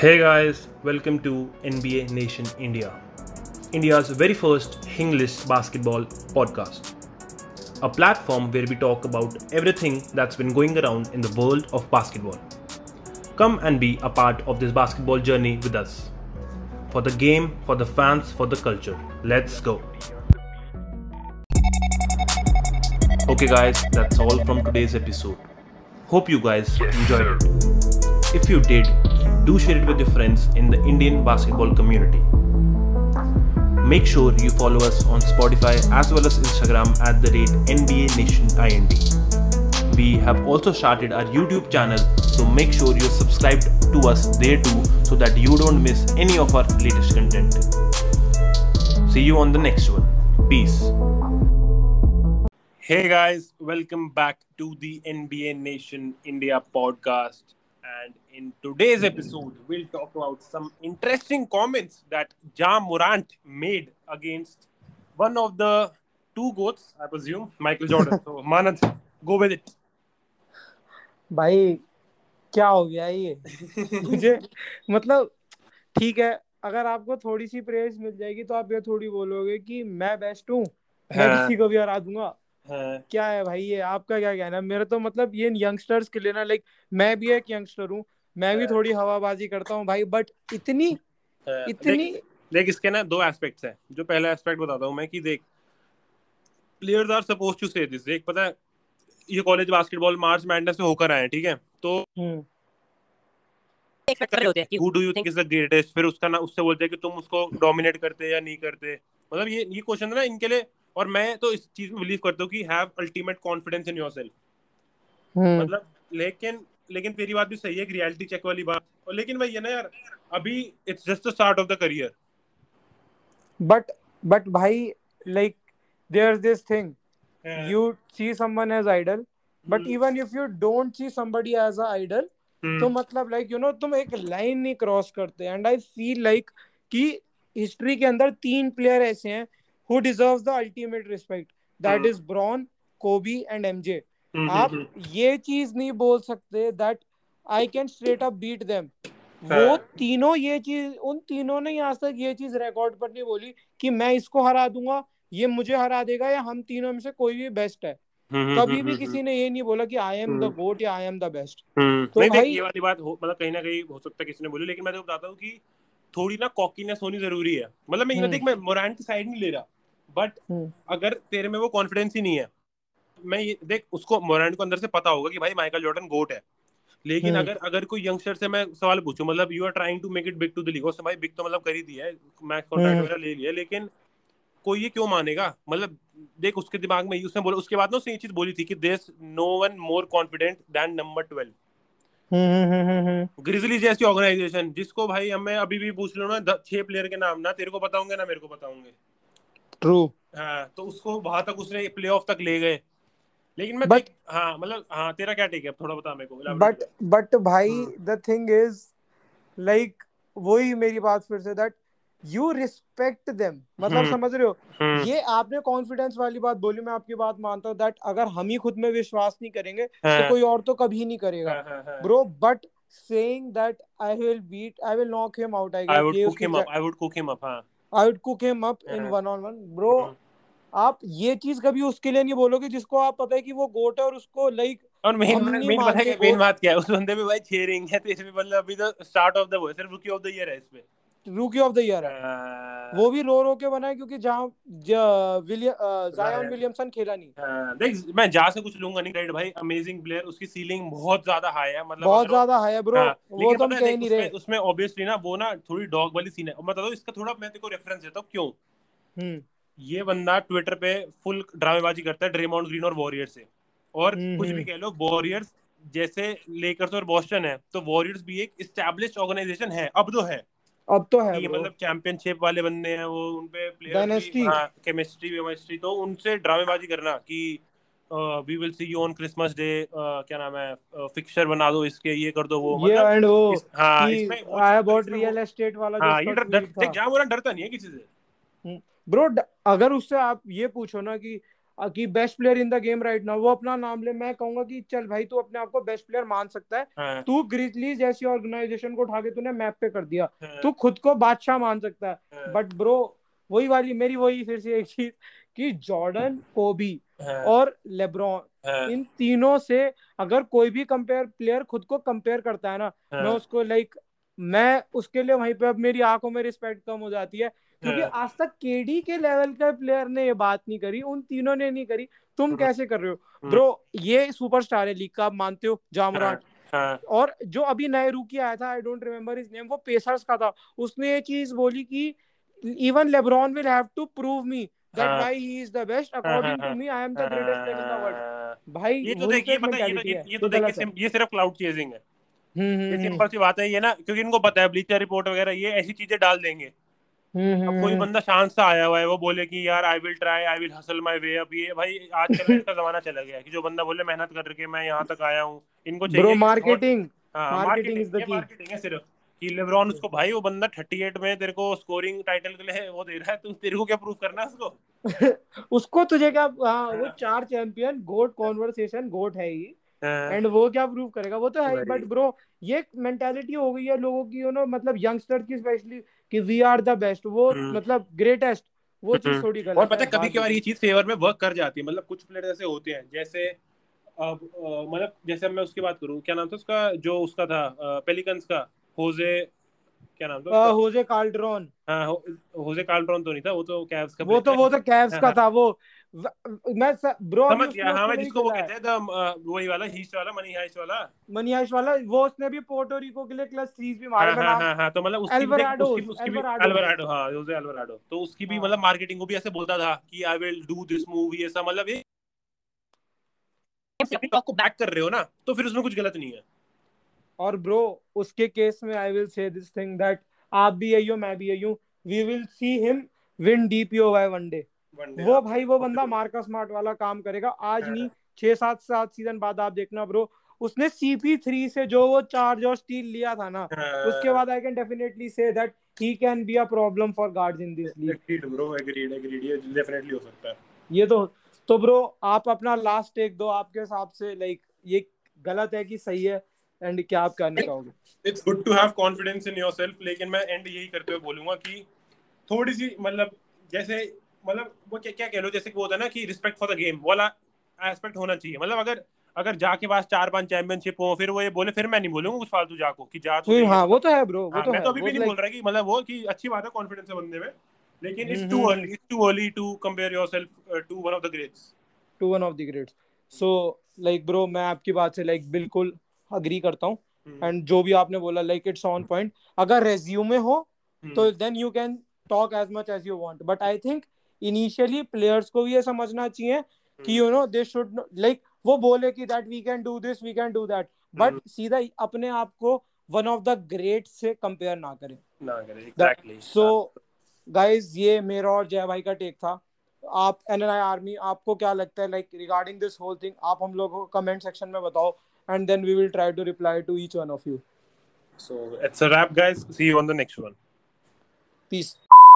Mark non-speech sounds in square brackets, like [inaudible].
Hey guys, welcome to NBA Nation India, India's very first English basketball podcast. A platform where we talk about everything that's been going around in the world of basketball. Come and be a part of this basketball journey with us. For the game, for the fans, for the culture. Let's go. Okay, guys, that's all from today's episode. Hope you guys enjoyed it. If you did, do share it with your friends in the Indian basketball community. Make sure you follow us on Spotify as well as Instagram at the rate NBA Nation IND. We have also started our YouTube channel, so make sure you're subscribed to us there too so that you don't miss any of our latest content. See you on the next one. Peace. Hey guys, welcome back to the NBA Nation India podcast. And in today's episode, we'll talk about some interesting comments that Ja Morant made against one of the two goats, I presume, Michael Jordan. so, Manat, go with it. भाई क्या हो गया ये मुझे मतलब ठीक है अगर आपको थोड़ी सी प्रेज मिल जाएगी तो आप ये थोड़ी बोलोगे कि मैं बेस्ट हूँ मैं हाँ। किसी को भी हरा दूँगा हाँ, क्या है भाई ये? आपका क्या कहना है? मेरा तो मतलब ये यंगस्टर्स के लिए ना लाइक मैं भी एक यंगस्टर हूँ। मैं भी हाँ। थोड़ी हवाबाजी करता हूँ भाई बट इतनी हाँ, इतनी देख, इसके ना दो एस्पेक्ट्स हैं। जो पहला एस्पेक्ट बताता हूँ मैं कि देख players are suppose to say this देख पता है ये कॉलेज बास्केटबॉल मार्च मैडनेस में होकर आए हैं ठीक है? तो हैं who do you think is the greatest फिर उसका ना उससे बोलते हैं कि तुम उसको डोमिनेट करते या नहीं करते। मतलब ये ये क्वेश्चन है ना इनके लिए और मैं तो इस चीज़ में बिलीव करता हूँ कि have ultimate confidence in yourself hmm, मतलब लेकिन लेकिन तेरी बात भी सही है रियलिटी चेक वाली बात। और लेकिन भाई ये ना यार अभी it's just the start of the career but but भाई like there is this thing see someone as idol but Hmm. even if you don't see somebody as a idol तो मतलब लाइक यू नो तुम एक line नहीं cross करते। And I feel like कि history के अंदर तीन प्लेयर ऐसे हैं who deserves the ultimate respect that Hmm. Is Bron Kobe and MJ hmm, आप ये चीज़ नहीं बोल सकते that I can straight up beat them वो हाँ। तीनों ये चीज़ उन तीनों ने आज तक ये चीज़ रिकॉर्ड पर नहीं बोली कि मैं इसको हरा दूँगा ये मुझे हरा देगा या हम तीनों में से कोई भी बेस्ट है। हम्म, कभी भी किसी ने ये नहीं बोला कि I am the hmm. GOAT या I am the best hmm, तो नहीं भाई- ये वाली बात मतलब कहीं ना कहीं हो सकता है किसी ने बोली लेकिन मैं तो बताता हूँ कि थोड़ी ना कॉकीनेस होनी ज़रूरी है। मतलब मैं हम्म। देख मैं मोरान की साइड नहीं ले रहा। But hmm. अगर तेरे में वो कॉन्फिडेंस ही नहीं है मैं ये देख उसको मोरान को अंदर से पता होगा कि भाई माइकल जॉर्डन गोट है लेकिन हम्म। अगर अगर कोई यंगस्टर से मैं सवाल पूछूँ मतलब you are trying to make it big to the league उसने भाई बिग तो मतलब कर ही दिया है मैक्स कॉन्ट्रैक्ट हम्म। वगैरह ले लिया लेकिन कोई ये क्यों मानेगा मतलब देख उसके दिमाग में उसने बोला उसके बाद ना उसने ये चीज़ बोली थी कि there no one more confident than number 12 hmm Grizzly जैसी ऑर्गेनाइजेशन जिसको भाई हमें अभी भी पूछ लो ना छह प्लेयर के नाम ना तेरे को बताऊँगे ना मेरे को बताऊँगे ट्रू हाँ तो उसको वहाँ तक उसने प्लेऑफ तक ले गए लेकिन मैं देख हाँ मतलब हाँ तेरा क्या टेक है थोड़ा बता मेरे को बट बट भाई। द थिंग इज़ लाइक वही मेरी बात फिर say that you respect them मतलब हम्म। समझ रहे हो हम्म, ये आपने कॉन्फिडेंस वाली बात बोली मैं आपकी बात मानता हूँ दैट अगर हम ही खुद में विश्वास नहीं करेंगे हाँ, तो कोई और तो कभी नहीं करेगा हाँ, हाँ, हाँ। Bro but saying that I will beat, I will knock him out. I guess. I would cook him up. I would cook him up. हाँ. I would cook him up in one on one bro [clears throat] hmm. आप ये चीज़ कभी उसके लिए नहीं बोलोगे जिसको आप पता है कि वो गोट है और उसको लाइक और मेन मेन पता है मेन बात क्या है? उस बंदे पे भाई छह रिंग है तो इसमें मतलब अभी तो स्टार्ट ऑफ़ द वो सिर्फ़ रुकी ऑफ़ द ईयर है इसमें रूकी ऑफ़ द ईयर है। हाँ, वो भी रो रो के बना है क्योंकि जहाँ विलियम। विलियमसन खेला नहीं। हाँ, देख मैं जा से कुछ लूँगा नहीं राइट भाई अमेजिंग प्लेयर उसकी सीलिंग बहुत ज़्यादा हाई है मतलब बहुत ज़्यादा है ब्रो हाँ, वो तो कह नहीं रहे। उसमें ऑब्वियसली ना वो ना थोड़ी डॉग वाली सीन है। मैं बता दूँ इसका थोड़ा मैं तेरे को रेफरेंस देता हूँ क्यों? हम्म। ये बंदा ट्विटर पे फुल ड्रामेबाजी करता है ड्रेमॉन्ड ग्रीन और वॉरियर से। और हम्म, कुछ भी हम्म। कह लो वॉरियर्स जैसे लेकर्स और बॉस्टन है तो वॉरियर्स भी एक स्टैब्लिश्ड ऑर्गेनाइजेशन है अब तो है। अब तो है ब्रो मतलब चैंपियनशिप वाले बंदे हैं वो उन पे प्लेयर केमिस्ट्री केमिस्ट्री तो उनसे ड्रामेबाजी करना कि we will see you on Christmas day क्या नाम है फिक्सर बना दो इसके ये कर दो वो ये मतलब एंड वो इस- हाँ इसमें चीज़- अबाउट रियल एस्टेट वाला जो हाँ ये डर देख जहाँ बोला डरता नहीं है किसी से। ब्रो अगर उससे आप ये पूछो ना कि कि best player in the game right now वो अपना नाम ले मैं कहूँगा कि चल भाई तू अपने आप को बेस्ट प्लेयर मान सकता है। हाँ, तू ग्रिजली जैसी ऑर्गेनाइजेशन को उठा के तूने मैप पे कर दिया। हाँ, तू खुद को बादशाह मान सकता है। हाँ, बट ब्रो वही वाली मेरी वही फिर से एक चीज़ कि जॉर्डन कोबी हाँ, और लेब्रॉन हाँ, इन तीनों से अगर कोई भी कंपेयर प्लेयर खुद को कंपेयर करता है ना हाँ, मैं उसको लाइक मैं उसके लिए वहीं पे अब मेरी आँखों में रिस्पेक्ट कम हो जाती है। क्योंकि हाँ। आज तक केडी के लेवल के प्लेयर ने ये बात नहीं करी उन तीनों ने नहीं करी। तुम हम्म। कैसे कर रहे हो? हम्म। ब्रो ये सुपरस्टार है लीग का आप मानते हो? जामराट हाँ, और जो अभी नए रूकी आया था I don't remember his name वो पेसर्स का था। उसने ये चीज़ बोली कि even LeBron will have to prove me that हाँ। Why he is the best according to हाँ, me I am the greatest player in the world हाँ, भाई ये तो देखिए तो पता है ये तो ये, तो देखिए ये सिर्फ़ क्लाउड चेजिंग है। हम्म ये हम्म। सिंपल सी बात है ये ना क्योंकि इनको पता है ब्लीचर रिपोर्ट वगैरह ये ऐसी चीज़ें डाल देंगे। हम्म अब कोई बंदा शांत सा आया हुआ है वो बोले कि यार I will try I will hustle my way अब ये भाई आजकल का जमाना चला गया है कि जो बंदा बोले मेहनत करके मैं यहाँ तक आया हूँ। इनको चाहिए ब्रो मार्केटिंग हाँ मार्केटिंग the ये key. मार्केटिंग है सिर्फ़ कि लेब्रॉन उसको भाई वो बंदा 38 में तेरे को स्कोरिंग टाइटल के लिए वो दे रहा है तू तेरे को क्या प्रूव करना है उसको? [laughs] उसको तुझे क्या हाँ वो हाँ। चार चैंपियन गोट कॉन्वर्सेशन गोट है ही हाँ, एंड वो क्या प्रूव करेगा वो तो है बट ब्रो ये मेंटालिटी हो गई है लोगों की यू नो मतलब यंगस्टर की स्पेशली कि वी आर द बेस्ट वो हम्म। मतलब ग्रेटेस्ट वो चीज़ हम्म। थोड़ी गलत और पता है कभी कभार ये। ये चीज़ फेवर में वर्क कर जाती है मतलब कुछ प्लेयर ऐसे होते हैं जैसे अब मतलब जैसे मैं उसकी बात करूँ क्या नाम था उसका जो उसका था पेलिकंस का होजे क्या नाम था आ, होजे कार्ल्ड्रॉन हाँ हो, होजे कार्लट्रॉन तो नहीं था वो तो कैव्स का वो तो वो तो कैव्स का हाँ, था वो मैं ब्रो समझ गया हाँ मैं जिसको वो कहते हैं द वही वाला हीस्ट वाला मनी हाइस्ट वाला? मनियाश वाला वो उसने भी पोर्टोरिको के लिए क्लच थ्रीज भी मारे हाँ हाँ हाँ हाँ तो मतलब उसकी भी Alvarado, उसकी भी उसकी भी Alvarado। अल्वराडो हाँ होजे अल्वराडो तो उसकी भी हाँ। मतलब मार्केटिंग को भी ऐसे बोलता था कि I will do this move सब मतलब ये अपनी बात को बैक कर रहे हो ना तो फिर उसमें कुछ गलत नहीं है। और ब्रो उसके केस में I will say this thing that आप भी यही हो मैं भी यही हूँ we will see him win DPOY one day वो हाँ। भाई वो बंदा मार्का स्मार्ट वाला काम करेगा आज हाँ। नहीं छह सात सात सीज़न बाद आप देखना ब्रो उसने सीपी थ्री से जो वो चार्ज और स्टील लिया था ना हाँ। उसके बाद I can definitely say that he can be a problem for guards in this league Agreed, bro, agreed, agreed. ये definitely हो सकता है ये तो तो ब्रो आप अपना लास्ट टेक दो आपके हिसाब से लाइक ये गलत है कि सही है एंड क्या आप कहना चाहोगे it's good to have confidence in yourself लेकिन मैं एंड यही करते हुए बोलूँगा कि थोड़ी सी मतलब जैसे मतलब वो क्या क्या कह लो जैसे कि वो होता है ना कि रिस्पेक्ट फॉर द गेम वाला एस्पेक्ट होना चाहिए। मतलब अगर अगर जाके पास चार पाँच चैंपियनशिप हो फिर वो ये बोले फिर मैं नहीं बोलूँगा कुछ फालतू जाको कि जा तू हाँ वो तो है ब्रो वो हाँ, तो मैं तो अभी भी नहीं बोल रहा कि मतलब वो कि अच्छी बात है कॉन्फिडेंस है बंदे में लेकिन it's too early it's too early to compare yourself to one of the greats to one of the greats so like bro मैं आपकी बात से लाइक बिल्कुल अग्री करता हूँ। हम्म, एंड जो भी आपने बोला लाइक इट्स ऑन पॉइंट अगर रेज्यूमे हो हम्म, तो then you can talk as much as you want but I think initially players को भी ये समझना चाहिए कि you know they should like वो बोले कि that we can do this we can do that but hmm. सीधा अपने आप को वन ऑफ़ द ग्रेट से कंपेयर ना करें। ना करे एग्जैक्टली सो गाइस ये मेरा और जय भाई का टेक था। आप एन आर्मी आपको क्या लगता है like regarding this whole thing आप हम लोगों को कमेंट सेक्शन में बताओ। and then we will try to reply to each one of you. So it's a wrap, guys. See you on the next one. Peace.